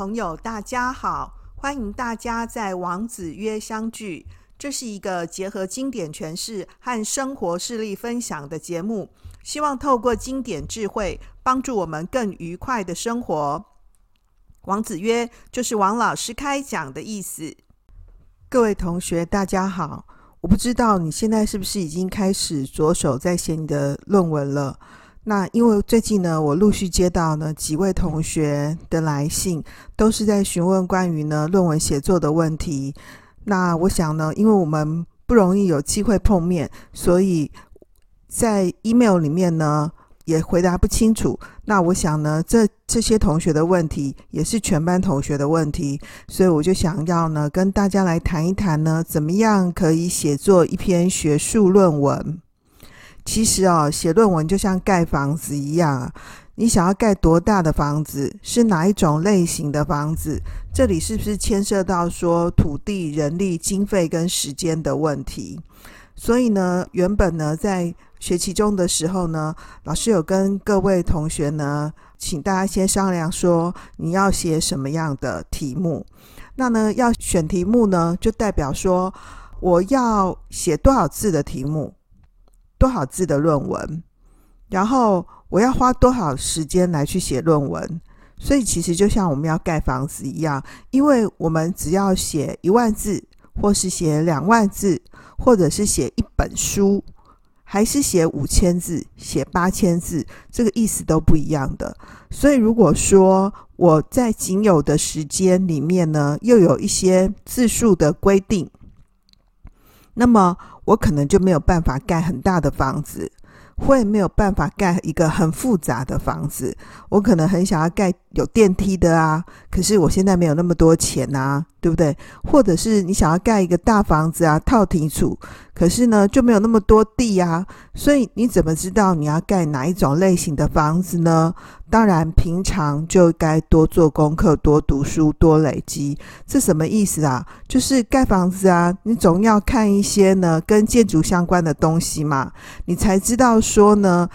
朋友，大家好！欢迎大家在王子约相聚。这是一个结合经典诠释和生活事例分享的节目，希望透过经典智慧，帮助我们更愉快的生活。王子约就是王老师开讲的意思。各位同学，大家好！我不知道你现在是不是已经开始着手在写你的论文了。那因为最近呢，我陆续接到呢几位同学的来信，都是在询问关于呢论文写作的问题。那我想呢，因为我们不容易有机会碰面，所以在 email 里面呢也回答不清楚。那我想呢，这这些同学的问题也是全班同学的问题，所以我就想要呢跟大家来谈一谈呢，怎么样可以写作一篇学术论文。其实哦，写论文就像盖房子一样啊。你想要盖多大的房子？是哪一种类型的房子？这里是不是牵涉到说土地、人力、经费跟时间的问题？所以呢，原本呢，在学期中的时候呢，老师有跟各位同学呢，请大家先商量说你要写什么样的题目。那呢，要选题目呢，就代表说我要写多少字的题目。多少字的论文，然后我要花多少时间来去写论文？所以其实就像我们要盖房子一样，因为我们只要写一万字，或是写两万字，或者是写一本书，还是写五千字、写八千字，这个意思都不一样的。所以如果说我在仅有的时间里面呢，又有一些字数的规定，那么我可能就没有办法盖很大的房子，会没有办法盖一个很复杂的房子。我可能很想要盖有电梯的啊，可是我现在没有那么多钱啊。对不对？或者是你想要盖一个大房子啊，套停处，可是呢就没有那么多地啊，所以你怎么知道你要盖哪一种类型的房子呢？当然，平常就该多做功课，多读书，多累积。这什么意思啊？就是盖房子啊，你总要看一些呢跟建筑相关的东西嘛，你才知道说呢。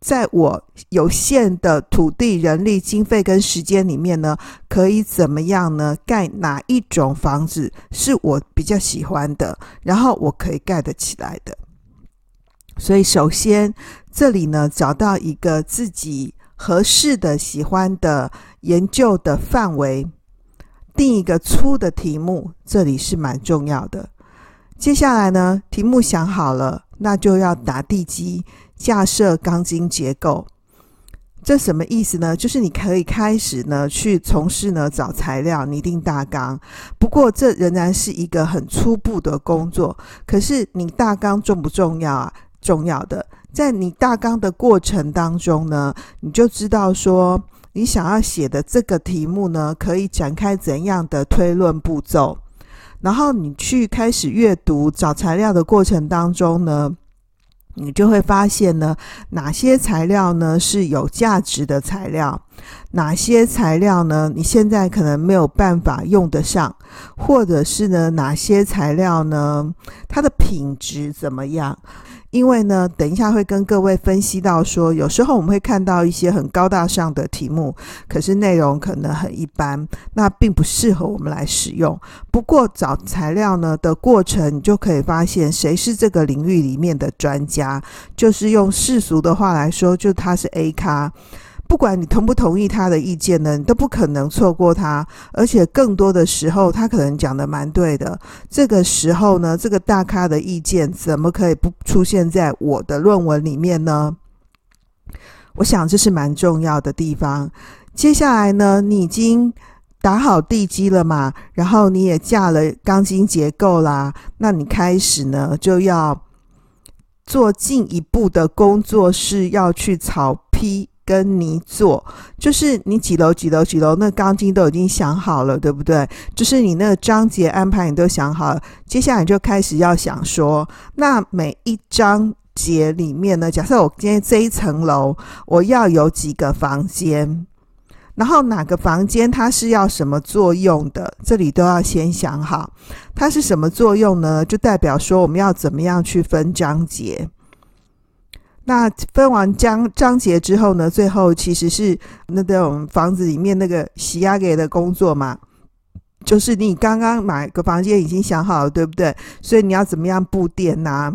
在我有限的土地、人力、经费跟时间里面呢，可以怎么样呢？盖哪一种房子是我比较喜欢的，然后我可以盖得起来的。所以，首先这里呢，找到一个自己合适的、喜欢的研究的范围，定一个粗的题目，这里是蛮重要的。接下来呢，题目想好了，那就要打地基。架设钢筋结构，这什么意思呢？就是你可以开始呢去从事呢找材料、拟定大纲。不过这仍然是一个很初步的工作。可是你大纲重不重要啊？重要的，在你大纲的过程当中呢，你就知道说你想要写的这个题目呢，可以展开怎样的推论步骤。然后你去开始阅读找材料的过程当中呢。你就会发现呢，哪些材料呢是有价值的材料，哪些材料呢你现在可能没有办法用得上，或者是呢哪些材料呢它的品质怎么样？因为呢，等一下会跟各位分析到说，有时候我们会看到一些很高大上的题目，可是内容可能很一般，那并不适合我们来使用。不过找材料呢的过程，你就可以发现谁是这个领域里面的专家，就是用世俗的话来说，就他是 A 咖。不管你同不同意他的意见呢，你都不可能错过他，而且更多的时候，他可能讲的蛮对的。这个时候呢，这个大咖的意见怎么可以不出现在我的论文里面呢？我想这是蛮重要的地方。接下来呢，你已经打好地基了嘛，然后你也架了钢筋结构啦，那你开始呢就要做进一步的工作，是要去草坯。跟泥做，就是你几楼几楼几楼，那钢筋都已经想好了，对不对？就是你那个章节安排你都想好了，接下来就开始要想说，那每一章节里面呢，假设我今天这一层楼我要有几个房间，然后哪个房间它是要什么作用的，这里都要先想好，它是什么作用呢？就代表说我们要怎么样去分章节。那分完章章节之后呢，最后其实是那种房子里面那个洗压给的工作嘛，就是你刚刚买个房间已经想好了，对不对？所以你要怎么样布垫呐？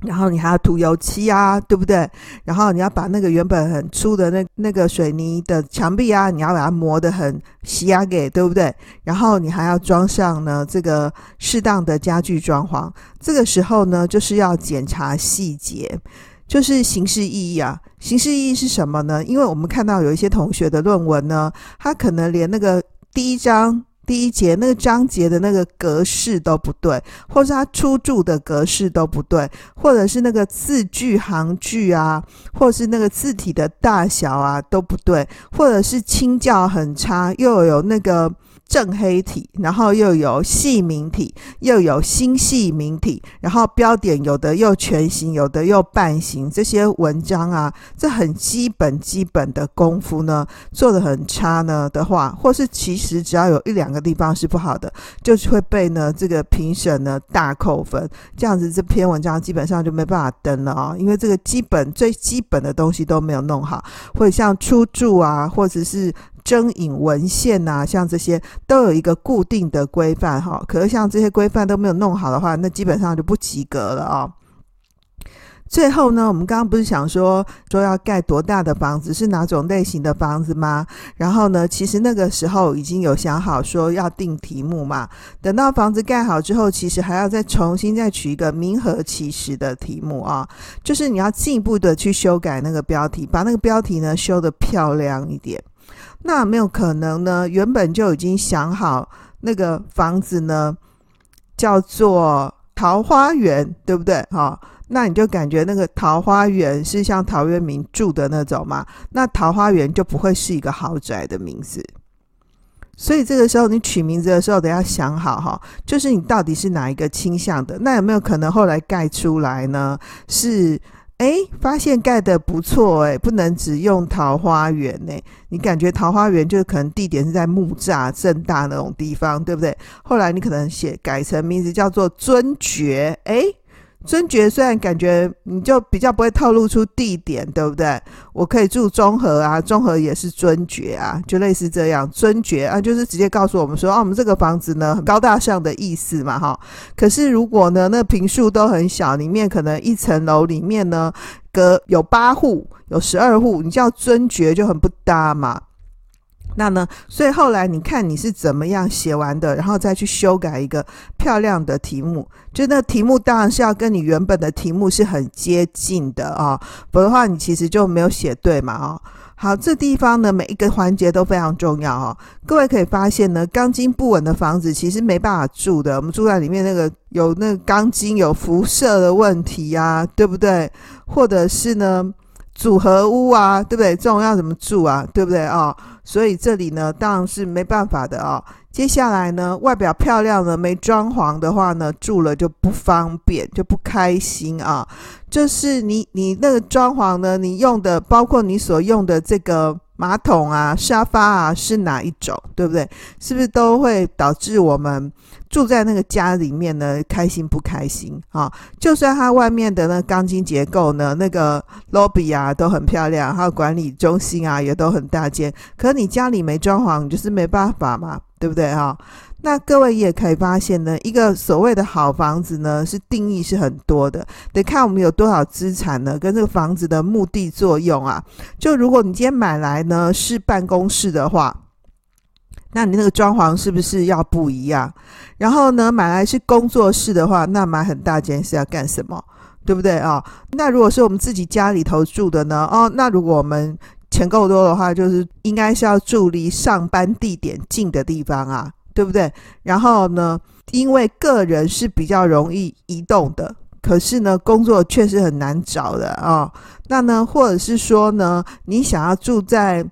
然后你还要涂油漆啊，对不对？然后你要把那个原本很粗的那那个水泥的墙壁啊，你要把它磨得很洗压给，对不对？然后你还要装上呢这个适当的家具装潢。这个时候呢，就是要检查细节，就是形式意义啊。形式意义是什么呢？因为我们看到有一些同学的论文呢，他可能连那个第一章。第一节那个章节的那个格式都不对，或者是它出注的格式都不对，或者是那个字句行距啊，或者是那个字体的大小啊都不对，或者是清教很差，又有那个。正黑体，然后又有细明体，又有新细明体，然后标点有的又全形，有的又半形，这些文章啊，这很基本基本的功夫呢，做得很差呢的话，或是其实只要有一两个地方是不好的，就是会被呢这个评审呢大扣分，这样子这篇文章基本上就没办法登了啊、因为这个基本最基本的东西都没有弄好，或者像出处啊，或者是。征引文献呐、啊，像这些都有一个固定的规范哈。可是像这些规范都没有弄好的话，那基本上就不及格了啊、哦。最后呢，我们刚刚不是想说说要盖多大的房子，是哪种类型的房子吗？然后呢，其实那个时候已经有想好说要定题目嘛。等到房子盖好之后，其实还要再重新再取一个名合其实的题目啊，就是你要进一步的去修改那个标题，把那个标题呢修得漂亮一点。那没有可能呢？原本就已经想好那个房子呢，叫做桃花源，对不对？哈，那你就感觉那个桃花源是像陶渊明住的那种嘛？那桃花源就不会是一个豪宅的名字。所以这个时候你取名字的时候，得要想好哈，就是你到底是哪一个倾向的？那有没有可能后来盖出来呢？是？哎，发现盖的不错哎，不能只用桃花源呢。你感觉桃花源就可能地点是在木栅、正大那种地方，对不对？后来你可能写改成名字叫做尊爵，哎。尊爵虽然感觉你就比较不会透露出地点，对不对？我可以住中和啊，中和也是尊爵啊，就类似这样。尊爵啊，就是直接告诉我们说，啊，我们这个房子呢很高大上的意思嘛，哈。可是如果呢，那坪数都很小，里面可能一层楼里面呢，隔有八户，有十二户，你叫尊爵就很不搭嘛。那呢？所以后来你看你是怎么样写完的，然后再去修改一个漂亮的题目。就那题目当然是要跟你原本的题目是很接近的啊，否则的话你其实就没有写对嘛啊。好，这地方呢每一个环节都非常重要哦。各位可以发现呢，钢筋不稳的房子其实没办法住的。我们住在里面那个有那个钢筋有辐射的问题呀，对不对？或者是呢？组合屋啊，对不对？这种要怎么住啊，对不对啊、哦？所以这里呢，当然是没办法的啊、哦。接下来呢，外表漂亮的没装潢的话呢，住了就不方便，就不开心啊。就是你你那个装潢呢，你用的包括你所用的这个。马桶啊，沙发啊，是哪一种？对不对？是不是都会导致我们住在那个家里面呢？开心不开心啊？就算它外面的那个钢筋结构呢，那个 lobby 啊都很漂亮，还有管理中心啊也都很大间，可是你家里没装潢，你就是没办法嘛，对不对哈？那各位也可以发现呢，一个所谓的好房子呢，是定义是很多的，得看我们有多少资产呢，跟这个房子的目的作用啊。就如果你今天买来呢是办公室的话，那你那个装潢是不是要不一样？然后呢，买来是工作室的话，那买很大间是要干什么？对不对啊、哦？那如果是我们自己家里头住的呢？哦，那如果我们钱够多的话，就是应该是要住离上班地点近的地方啊。对不对？然后呢，因为个人是比较容易移动的，可是呢，工作确实很难找的啊、哦。那呢，或者是说呢，你想要住在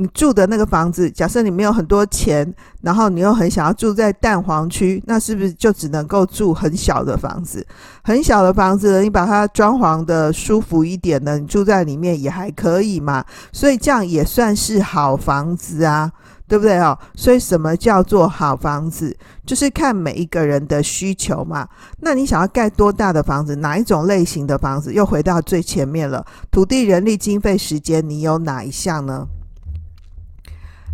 你住的那个房子，假设你没有很多钱，然后你又很想要住在蛋黄区，那是不是就只能够住很小的房子？很小的房子，你把它装潢的舒服一点呢，你住在里面也还可以嘛。所以这样也算是好房子啊。对不对哦？所以什么叫做好房子？就是看每一个人的需求嘛。那你想要盖多大的房子？哪一种类型的房子？又回到最前面了。土地、人力、经费、时间，你有哪一项呢？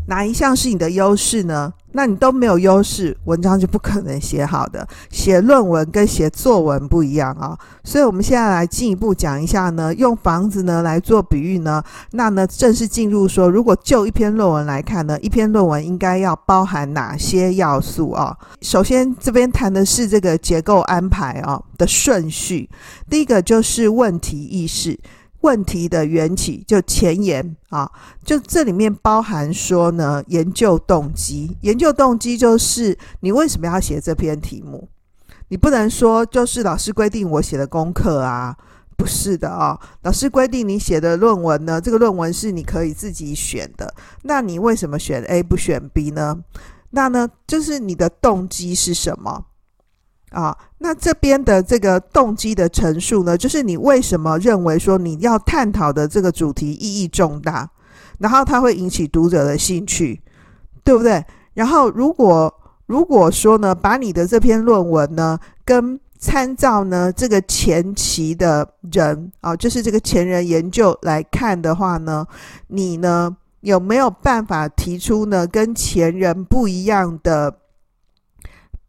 哪一项是你的优势呢？那你都没有优势，文章就不可能写好的。写论文跟写作文不一样啊，所以我们现在来进一步讲一下呢，用房子呢来做比喻呢，那呢正式进入说，如果就一篇论文来看呢，一篇论文应该要包含哪些要素啊？首先这边谈的是这个结构安排啊的顺序，第一个就是问题意识。问题的缘起就前言啊，就这里面包含说呢，研究动机。研究动机就是你为什么要写这篇题目？你不能说就是老师规定我写的功课啊，不是的啊。老师规定你写的论文呢，这个论文是你可以自己选的。那你为什么选 A 不选 B 呢？那呢，就是你的动机是什么？啊，那这边的这个动机的陈述呢，就是你为什么认为说你要探讨的这个主题意义重大，然后它会引起读者的兴趣，对不对？然后如果如果说呢，把你的这篇论文呢，跟参照呢这个前期的人啊，就是这个前人研究来看的话呢，你呢有没有办法提出呢跟前人不一样的？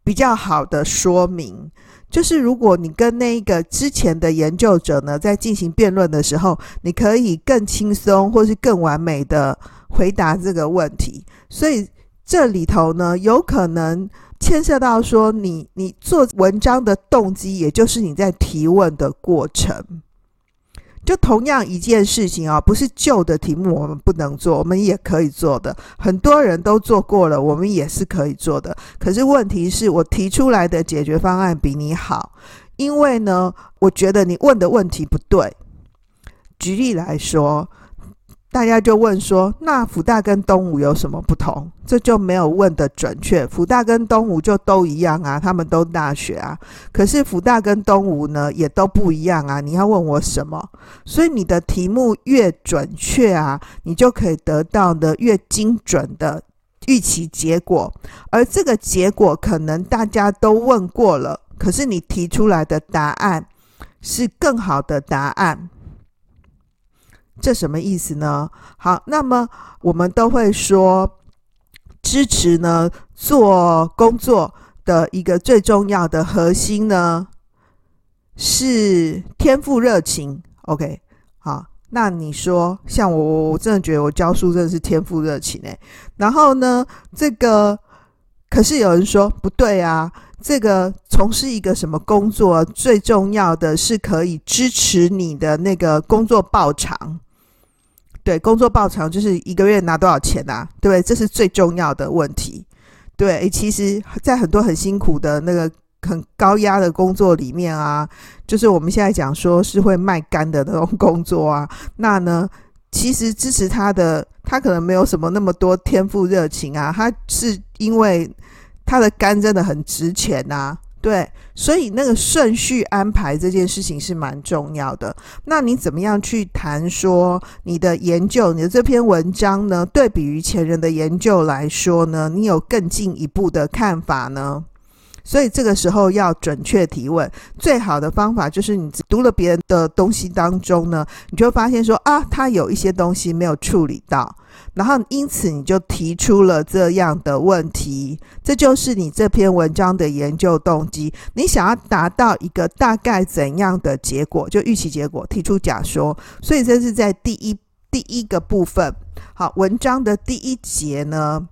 比较好的说明，就是如果你跟那个之前的研究者呢，在进行辩论的时候，你可以更轻松或是更完美的回答这个问题。所以这里头呢，有可能牵涉到说你你做文章的动机，也就是你在提问的过程。就同样一件事情啊，不是旧的题目我们不能做，我们也可以做的。很多人都做过了，我们也是可以做的。可是问题是我提出来的解决方案比你好，因为呢，我觉得你问的问题不对。举例来说。大家就问说：“那福大跟东吴有什么不同？”这就没有问的准确。福大跟东吴就都一样啊，他们都大学啊。可是福大跟东吴呢，也都不一样啊。你要问我什么？所以你的题目越准确啊，你就可以得到的越精准的预期结果。而这个结果可能大家都问过了，可是你提出来的答案是更好的答案。这什么意思呢？好，那么我们都会说，支持呢做工作的一个最重要的核心呢是天赋热情。OK，好，那你说像我，我真的觉得我教书真的是天赋热情诶。然后呢，这个可是有人说不对啊，这个从事一个什么工作最重要的是可以支持你的那个工作报偿。对，工作报酬就是一个月拿多少钱啊？对不对？这是最重要的问题。对，其实，在很多很辛苦的那个很高压的工作里面啊，就是我们现在讲说是会卖肝的那种工作啊，那呢，其实支持他的，他可能没有什么那么多天赋热情啊，他是因为他的肝真的很值钱呐、啊。对，所以那个顺序安排这件事情是蛮重要的。那你怎么样去谈说你的研究，你的这篇文章呢？对比于前人的研究来说呢，你有更进一步的看法呢？所以这个时候要准确提问，最好的方法就是你读了别人的东西当中呢，你就发现说啊，他有一些东西没有处理到，然后因此你就提出了这样的问题，这就是你这篇文章的研究动机。你想要达到一个大概怎样的结果，就预期结果，提出假说。所以这是在第一第一个部分，好，文章的第一节呢。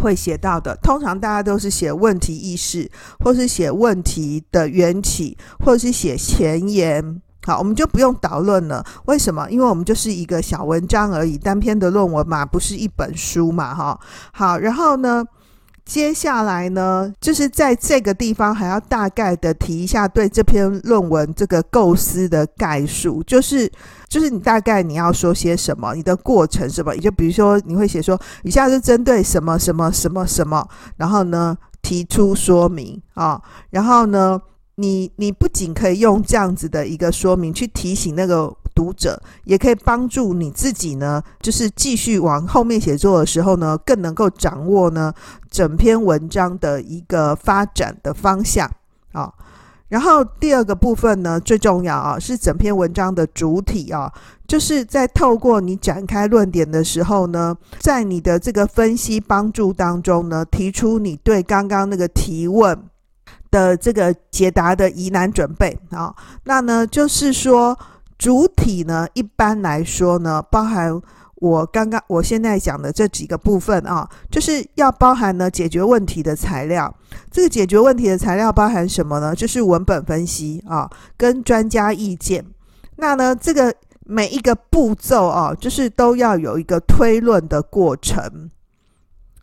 会写到的，通常大家都是写问题意识，或是写问题的缘起，或是写前言。好，我们就不用导论了。为什么？因为我们就是一个小文章而已，单篇的论文嘛，不是一本书嘛，哈。好，然后呢，接下来呢，就是在这个地方还要大概的提一下对这篇论文这个构思的概述，就是就是你大概你要说些什么，你的过程什么，也就比如说你会写说，以下是针对什么什么什么什么，然后呢提出说明啊，然后呢，你你不仅可以用这样子的一个说明去提醒那个。读者，也可以帮助你自己呢，就是继续往后面写作的时候呢，更能够掌握呢整篇文章的一个发展的方向啊。然后第二个部分呢，最重要啊，是整篇文章的主体啊，就是在透过你展开论点的时候呢，在你的这个分析帮助当中呢，提出你对刚刚那个提问的这个解答的疑难准备啊。那呢，就是说主体呢，一般来说呢，包含。我刚刚我现在讲的这几个部分啊，就是要包含呢解决问题的材料。这个解决问题的材料包含什么呢？就是文本分析啊，跟专家意见。那呢，这个每一个步骤啊，就是都要有一个推论的过程。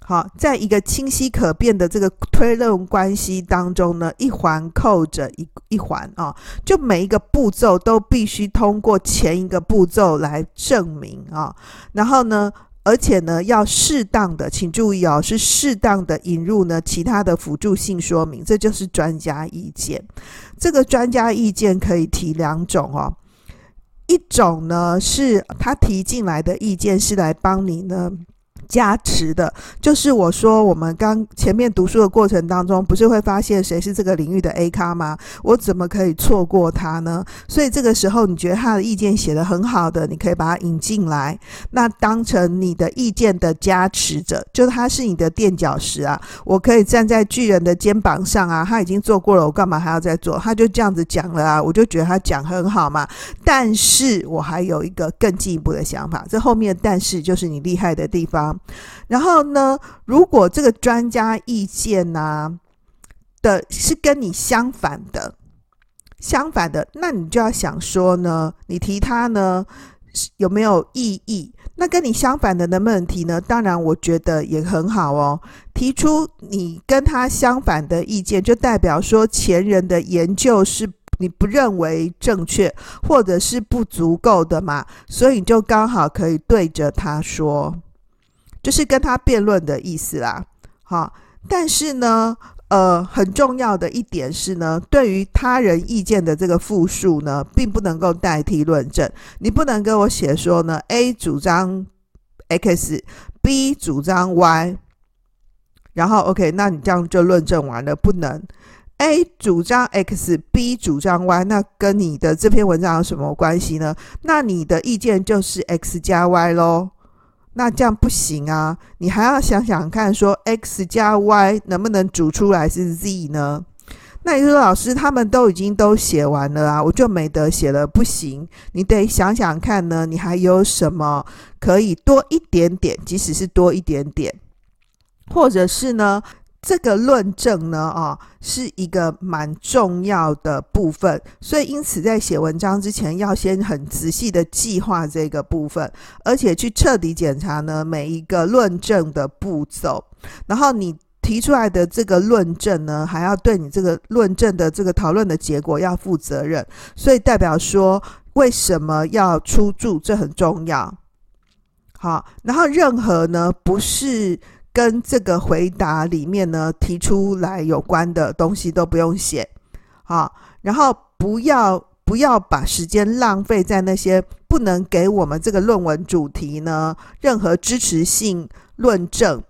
好，在一个清晰可辨的这个推论关系当中呢，一环扣着一一环啊，就每一个步骤都必须通过前一个步骤来证明啊，然后呢，而且呢，要适当的，请注意哦，是适当的引入呢其他的辅助性说明，这就是专家意见。这个专家意见可以提两种哦，一种呢是他提进来的意见是来帮你呢。加持的，就是我说我们刚前面读书的过程当中，不是会发现谁是这个领域的 A 咖吗？我怎么可以错过他呢？所以这个时候，你觉得他的意见写得很好的，你可以把他引进来，那当成你的意见的加持者，就他是你的垫脚石啊。我可以站在巨人的肩膀上啊，他已经做过了，我干嘛还要再做？他就这样子讲了啊，我就觉得他讲很好嘛。但是我还有一个更进一步的想法，这后面但是就是你厉害的地方。然后呢，如果这个专家意见呢、的是跟你相反的，相反的，那你就要想说呢，你提他呢有没有意义？那跟你相反的能不能提呢？当然，我觉得也很好哦。提出你跟他相反的意见，就代表说前人的研究是你不认为正确，或者是不足够的嘛，所以你就刚好可以对着他说。就是跟他辩论的意思啦，好，但是呢，呃，很重要的一点是呢，对于他人意见的这个复述呢，并不能够代替论证。你不能跟我写说呢，A 主张 X，B 主张 Y，然后 OK，那你这样就论证完了，不能。A 主张 X，B 主张 Y，那跟你的这篇文章有什么关系呢？那你的意见就是 X 加 Y 咯。那这样不行啊！你还要想想看，说 x 加 y 能不能组出来是 z 呢？那你说老师他们都已经都写完了啊，我就没得写了，不行！你得想想看呢，你还有什么可以多一点点，即使是多一点点，或者是呢？这个论证呢，啊，是一个蛮重要的部分，所以因此在写文章之前，要先很仔细的计划这个部分，而且去彻底检查呢每一个论证的步骤，然后你提出来的这个论证呢，还要对你这个论证的这个讨论的结果要负责任，所以代表说为什么要出注，这很重要。好，然后任何呢不是。跟这个回答里面呢提出来有关的东西都不用写，好，然后不要不要把时间浪费在那些不能给我们这个论文主题呢任何支持性论证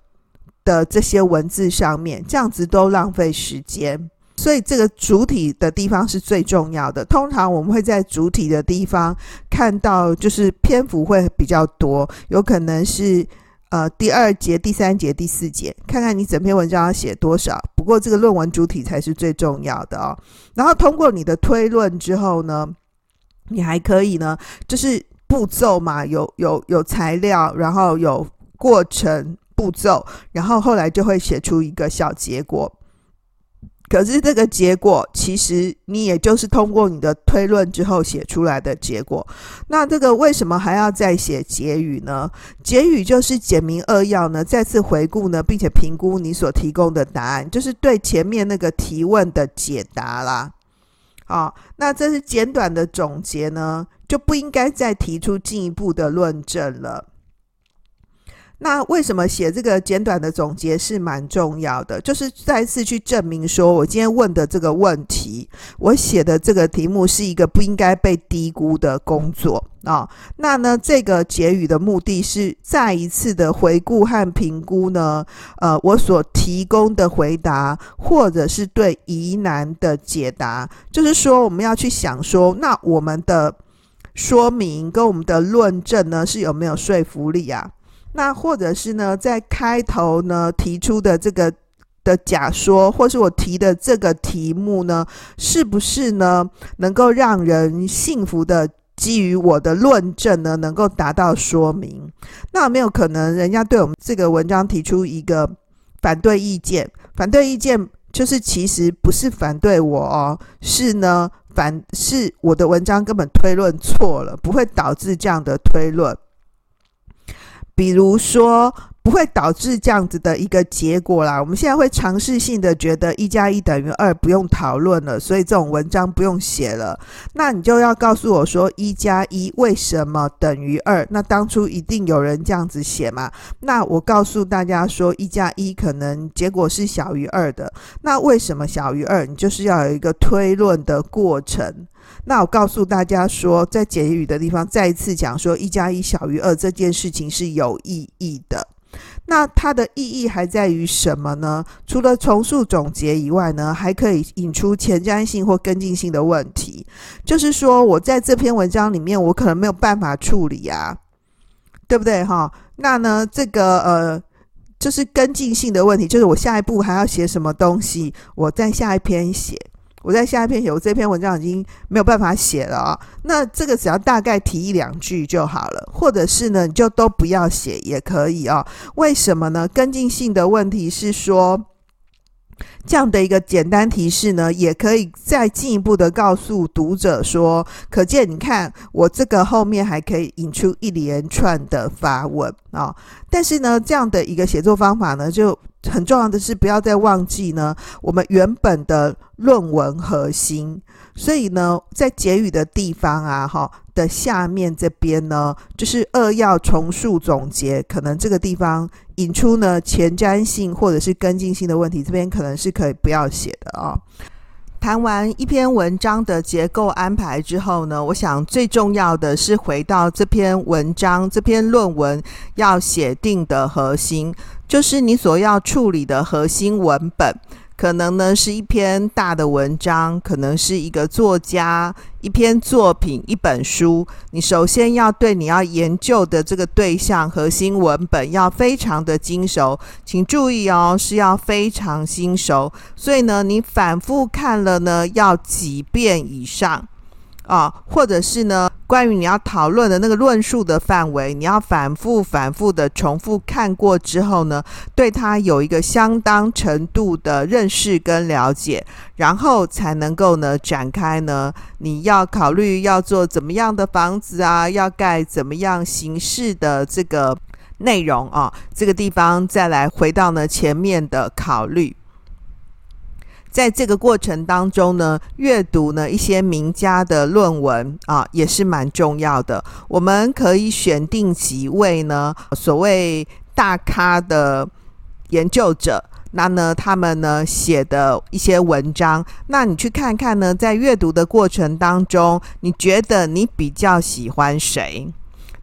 的这些文字上面，这样子都浪费时间。所以这个主体的地方是最重要的。通常我们会在主体的地方看到，就是篇幅会比较多，有可能是。呃，第二节、第三节、第四节，看看你整篇文章要写多少。不过这个论文主体才是最重要的哦。然后通过你的推论之后呢，你还可以呢，就是步骤嘛，有有有材料，然后有过程步骤，然后后来就会写出一个小结果。可是这个结果，其实你也就是通过你的推论之后写出来的结果。那这个为什么还要再写结语呢？结语就是简明扼要呢，再次回顾呢，并且评估你所提供的答案，就是对前面那个提问的解答啦。好，那这是简短的总结呢，就不应该再提出进一步的论证了。那为什么写这个简短的总结是蛮重要的？就是再次去证明说，我今天问的这个问题，我写的这个题目是一个不应该被低估的工作啊、哦。那呢，这个结语的目的是再一次的回顾和评估呢，呃，我所提供的回答，或者是对疑难的解答。就是说，我们要去想说，那我们的说明跟我们的论证呢，是有没有说服力啊？那或者是呢，在开头呢提出的这个的假说，或是我提的这个题目呢，是不是呢能够让人信服的基于我的论证呢，能够达到说明？那有没有可能人家对我们这个文章提出一个反对意见？反对意见就是其实不是反对我哦，是呢反是我的文章根本推论错了，不会导致这样的推论。比如说，不会导致这样子的一个结果啦。我们现在会尝试性的觉得一加一等于二，不用讨论了，所以这种文章不用写了。那你就要告诉我说，一加一为什么等于二？那当初一定有人这样子写嘛？那我告诉大家说，一加一可能结果是小于二的。那为什么小于二？你就是要有一个推论的过程。那我告诉大家说，在结语的地方再一次讲说，一加一小于二这件事情是有意义的。那它的意义还在于什么呢？除了重述总结以外呢，还可以引出前瞻性或跟进性的问题。就是说，我在这篇文章里面，我可能没有办法处理啊，对不对哈？那呢，这个呃，就是跟进性的问题，就是我下一步还要写什么东西，我在下一篇写。我在下一篇写，我这篇文章已经没有办法写了啊、那这个只要大概提一两句就好了，或者是呢，你就都不要写也可以啊、哦。为什么呢？跟进性的问题是说，这样的一个简单提示呢，也可以再进一步的告诉读者说，可见你看我这个后面还可以引出一连串的发问啊、但是呢，这样的一个写作方法呢，就。很重要的是，不要再忘记呢，我们原本的论文核心。所以呢，在结语的地方啊，哈的下面这边呢，就是扼要重述总结，可能这个地方引出呢前瞻性或者是跟进性的问题，这边可能是可以不要写的啊。谈完一篇文章的结构安排之后呢，我想最重要的是回到这篇文章、这篇论文要写定的核心，就是你所要处理的核心文本。可能呢是一篇大的文章，可能是一个作家、一篇作品、一本书。你首先要对你要研究的这个对象核心文本要非常的精熟，请注意哦，是要非常精熟。所以呢，你反复看了呢，要几遍以上。啊，或者是呢，关于你要讨论的那个论述的范围，你要反复、反复的重复看过之后呢，对它有一个相当程度的认识跟了解，然后才能够呢展开呢，你要考虑要做怎么样的房子啊，要盖怎么样形式的这个内容啊，这个地方再来回到呢前面的考虑。在这个过程当中呢，阅读呢一些名家的论文啊，也是蛮重要的。我们可以选定几位呢，所谓大咖的研究者，那呢他们呢写的一些文章，那你去看看呢，在阅读的过程当中，你觉得你比较喜欢谁？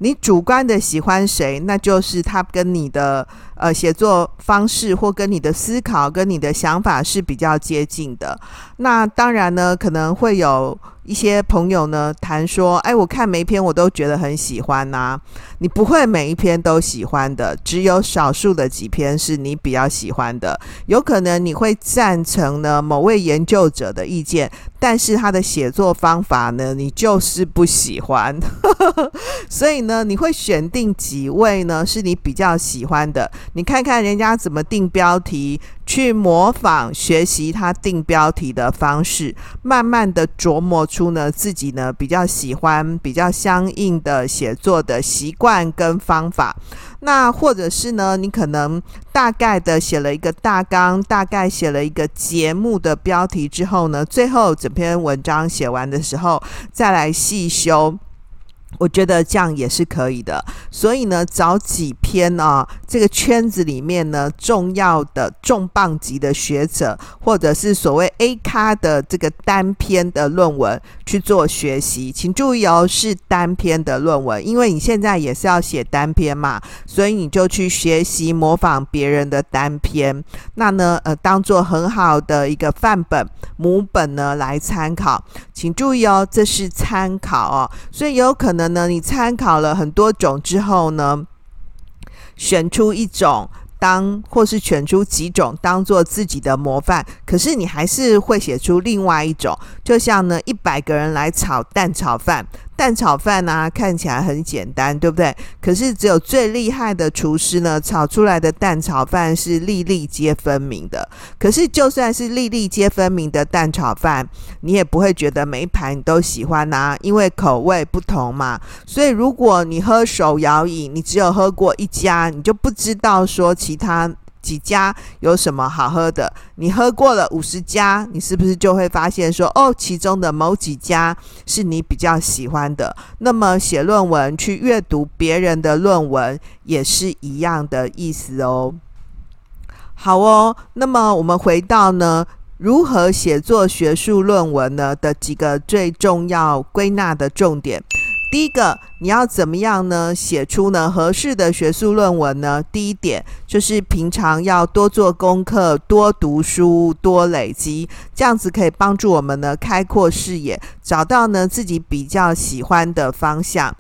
你主观的喜欢谁，那就是他跟你的呃写作方式或跟你的思考跟你的想法是比较接近的。那当然呢，可能会有。一些朋友呢谈说，哎，我看每一篇我都觉得很喜欢呐、你不会每一篇都喜欢的，只有少数的几篇是你比较喜欢的。有可能你会赞成呢某位研究者的意见，但是他的写作方法呢，你就是不喜欢。所以呢，你会选定几位呢是你比较喜欢的。你看看人家怎么定标题。去模仿学习他定标题的方式，慢慢的琢磨出呢自己呢比较喜欢、比较相应的写作的习惯跟方法。那或者是呢，你可能大概的写了一个大纲，大概写了一个节目的标题之后呢，最后整篇文章写完的时候再来细修。我觉得这样也是可以的，所以呢，找几篇啊，这个圈子里面呢重要的重磅级的学者，或者是所谓 A 咖的这个单篇的论文去做学习。请注意哦，是单篇的论文，因为你现在也是要写单篇嘛，所以你就去学习模仿别人的单篇，那呢，呃，当做很好的一个范本母本呢来参考。请注意哦，这是参考哦，所以有可能。呢，你参考了很多种之后呢，选出一种当，或是选出几种当做自己的模范，可是你还是会写出另外一种，就像呢，一百个人来炒蛋炒饭。蛋炒饭啊，看起来很简单，对不对？可是只有最厉害的厨师呢，炒出来的蛋炒饭是粒粒皆分明的。可是就算是粒粒皆分明的蛋炒饭，你也不会觉得每一盘你都喜欢啊，因为口味不同嘛。所以如果你喝手摇饮，你只有喝过一家，你就不知道说其他。几家有什么好喝的？你喝过了五十家，你是不是就会发现说，哦，其中的某几家是你比较喜欢的？那么写论文去阅读别人的论文也是一样的意思哦。好哦，那么我们回到呢，如何写作学术论文呢的几个最重要归纳的重点。第一个，你要怎么样呢？写出呢合适的学术论文呢？第一点就是平常要多做功课、多读书、多累积，这样子可以帮助我们呢开阔视野，找到呢自己比较喜欢的方向。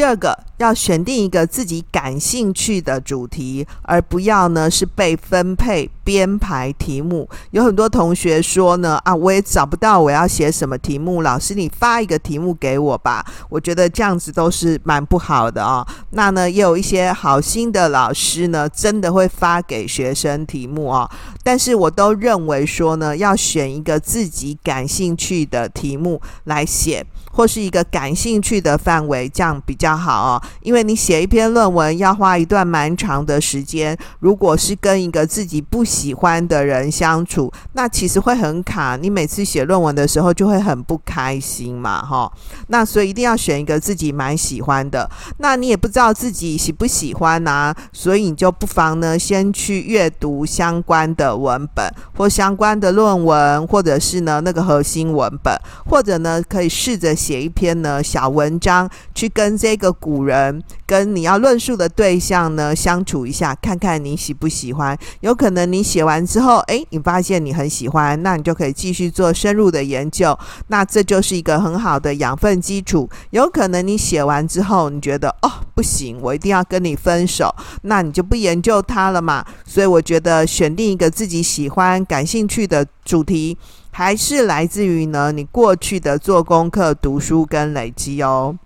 第二个，要选定一个自己感兴趣的主题，而不要呢是被分配编排题目。有很多同学说呢，啊，我也找不到我要写什么题目，老师你发一个题目给我吧。我觉得这样子都是蛮不好的哦。那呢，也有一些好心的老师呢，真的会发给学生题目哦。但是我都认为说呢，要选一个自己感兴趣的题目来写。或是一个感兴趣的范围，这样比较好哦。因为你写一篇论文要花一段蛮长的时间，如果是跟一个自己不喜欢的人相处，那其实会很卡。你每次写论文的时候就会很不开心嘛，哈。那所以一定要选一个自己蛮喜欢的。那你也不知道自己喜不喜欢啊，所以你就不妨呢，先去阅读相关的文本或相关的论文，或者是呢那个核心文本，或者呢可以试着。写一篇呢小文章，去跟这个古人，跟你要论述的对象呢相处一下，看看你喜不喜欢。有可能你写完之后，诶，你发现你很喜欢，那你就可以继续做深入的研究。那这就是一个很好的养分基础。有可能你写完之后，你觉得哦不行，我一定要跟你分手，那你就不研究它了嘛。所以我觉得选定一个自己喜欢、感兴趣的主题。还是来自于呢，你过去的做功课、读书跟累积哦。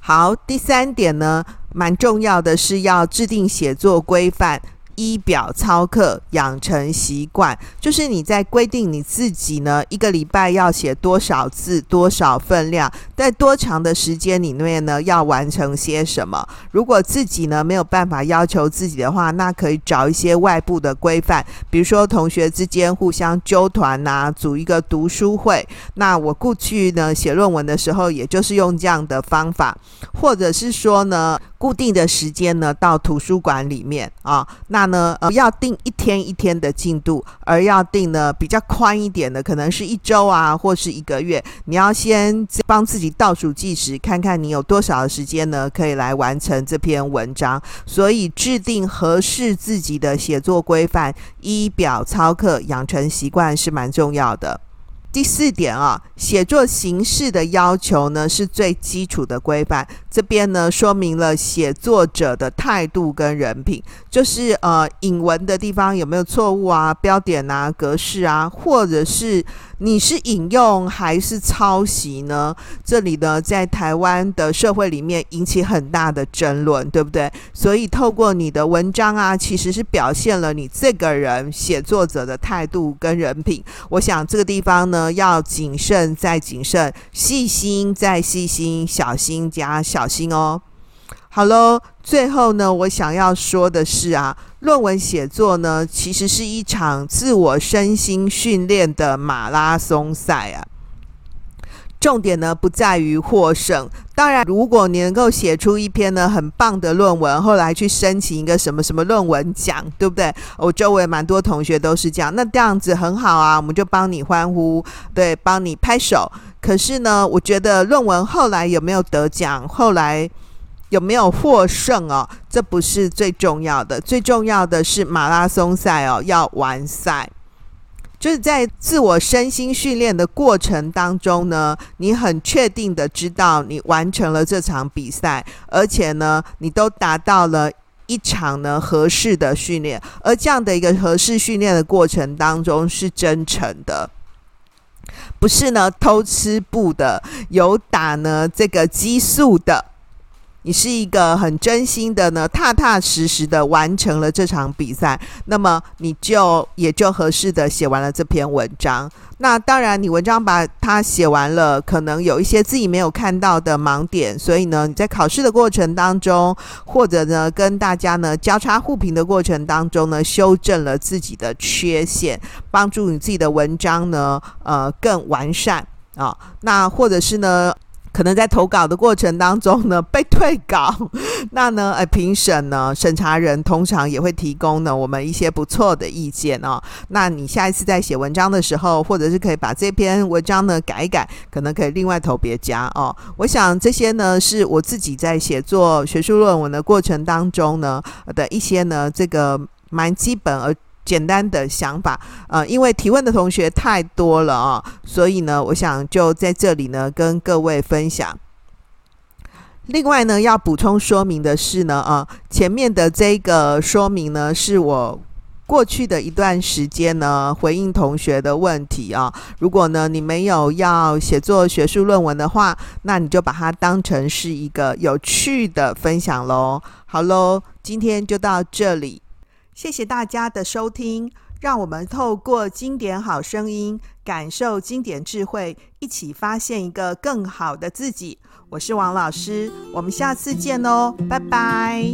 好，第三点呢，蛮重要的是要制定写作规范。依表操课，养成习惯，就是你在规定你自己呢，一个礼拜要写多少字，多少分量，在多长的时间里面呢，要完成些什么。如果自己呢没有办法要求自己的话，那可以找一些外部的规范，比如说同学之间互相纠团呐、啊，组一个读书会。那我过去呢写论文的时候，也就是用这样的方法，或者是说呢。固定的时间呢，到图书馆里面啊，那呢，不要定一天一天的进度，而要定呢比较宽一点的，可能是一周啊，或是一个月。你要先帮自己倒数计时，看看你有多少的时间呢，可以来完成这篇文章。所以，制定合适自己的写作规范，依表操课，养成习惯是蛮重要的。第四点啊，写作形式的要求呢，是最基础的规范。这边呢，说明了写作者的态度跟人品，就是呃，引文的地方有没有错误啊，标点啊，格式啊，或者是。你是引用还是抄袭呢？这里呢，在台湾的社会里面引起很大的争论，对不对？所以透过你的文章啊，其实是表现了你这个人写作者的态度跟人品。我想这个地方呢，要谨慎再谨慎，细心再细心，小心加小心哦。好喽，最后呢，我想要说的是啊，论文写作呢，其实是一场自我身心训练的马拉松赛啊。重点呢不在于获胜。当然，如果你能够写出一篇呢很棒的论文，后来去申请一个什么什么论文奖，对不对？我周围蛮多同学都是这样，那这样子很好啊，我们就帮你欢呼，对，帮你拍手。可是呢，我觉得论文后来有没有得奖，后来有没有获胜哦，这不是最重要的，最重要的是马拉松赛哦，要完赛。就是在自我身心训练的过程当中呢，你很确定的知道你完成了这场比赛，而且呢，你都达到了一场呢合适的训练，而这样的一个合适训练的过程当中是真诚的，不是呢偷吃步的，有打呢这个激素的。你是一个很真心的呢，踏踏实实的完成了这场比赛，那么你就也就合适的写完了这篇文章。那当然，你文章把它写完了，可能有一些自己没有看到的盲点，所以呢，你在考试的过程当中，或者呢跟大家呢交叉互评的过程当中呢，修正了自己的缺陷，帮助你自己的文章呢，呃，更完善啊、那或者是呢，可能在投稿的过程当中呢，被退稿，那呢，呃，评审呢，审查人通常也会提供呢我们一些不错的意见哦。那你下一次在写文章的时候，或者是可以把这篇文章呢改一改，可能可以另外投别家哦。我想这些呢是我自己在写作学术论文的过程当中呢的一些呢这个蛮基本而。简单的想法，呃，因为提问的同学太多了啊，所以呢，我想就在这里呢跟各位分享。另外呢，要补充说明的是呢，啊，前面的这个说明呢，是我过去的一段时间呢回应同学的问题啊。如果呢你没有要写作学术论文的话，那你就把它当成是一个有趣的分享喽。好喽，今天就到这里。谢谢大家的收听，让我们透过经典好声音，感受经典智慧，一起发现一个更好的自己。我是王老师，我们下次见哦，拜拜。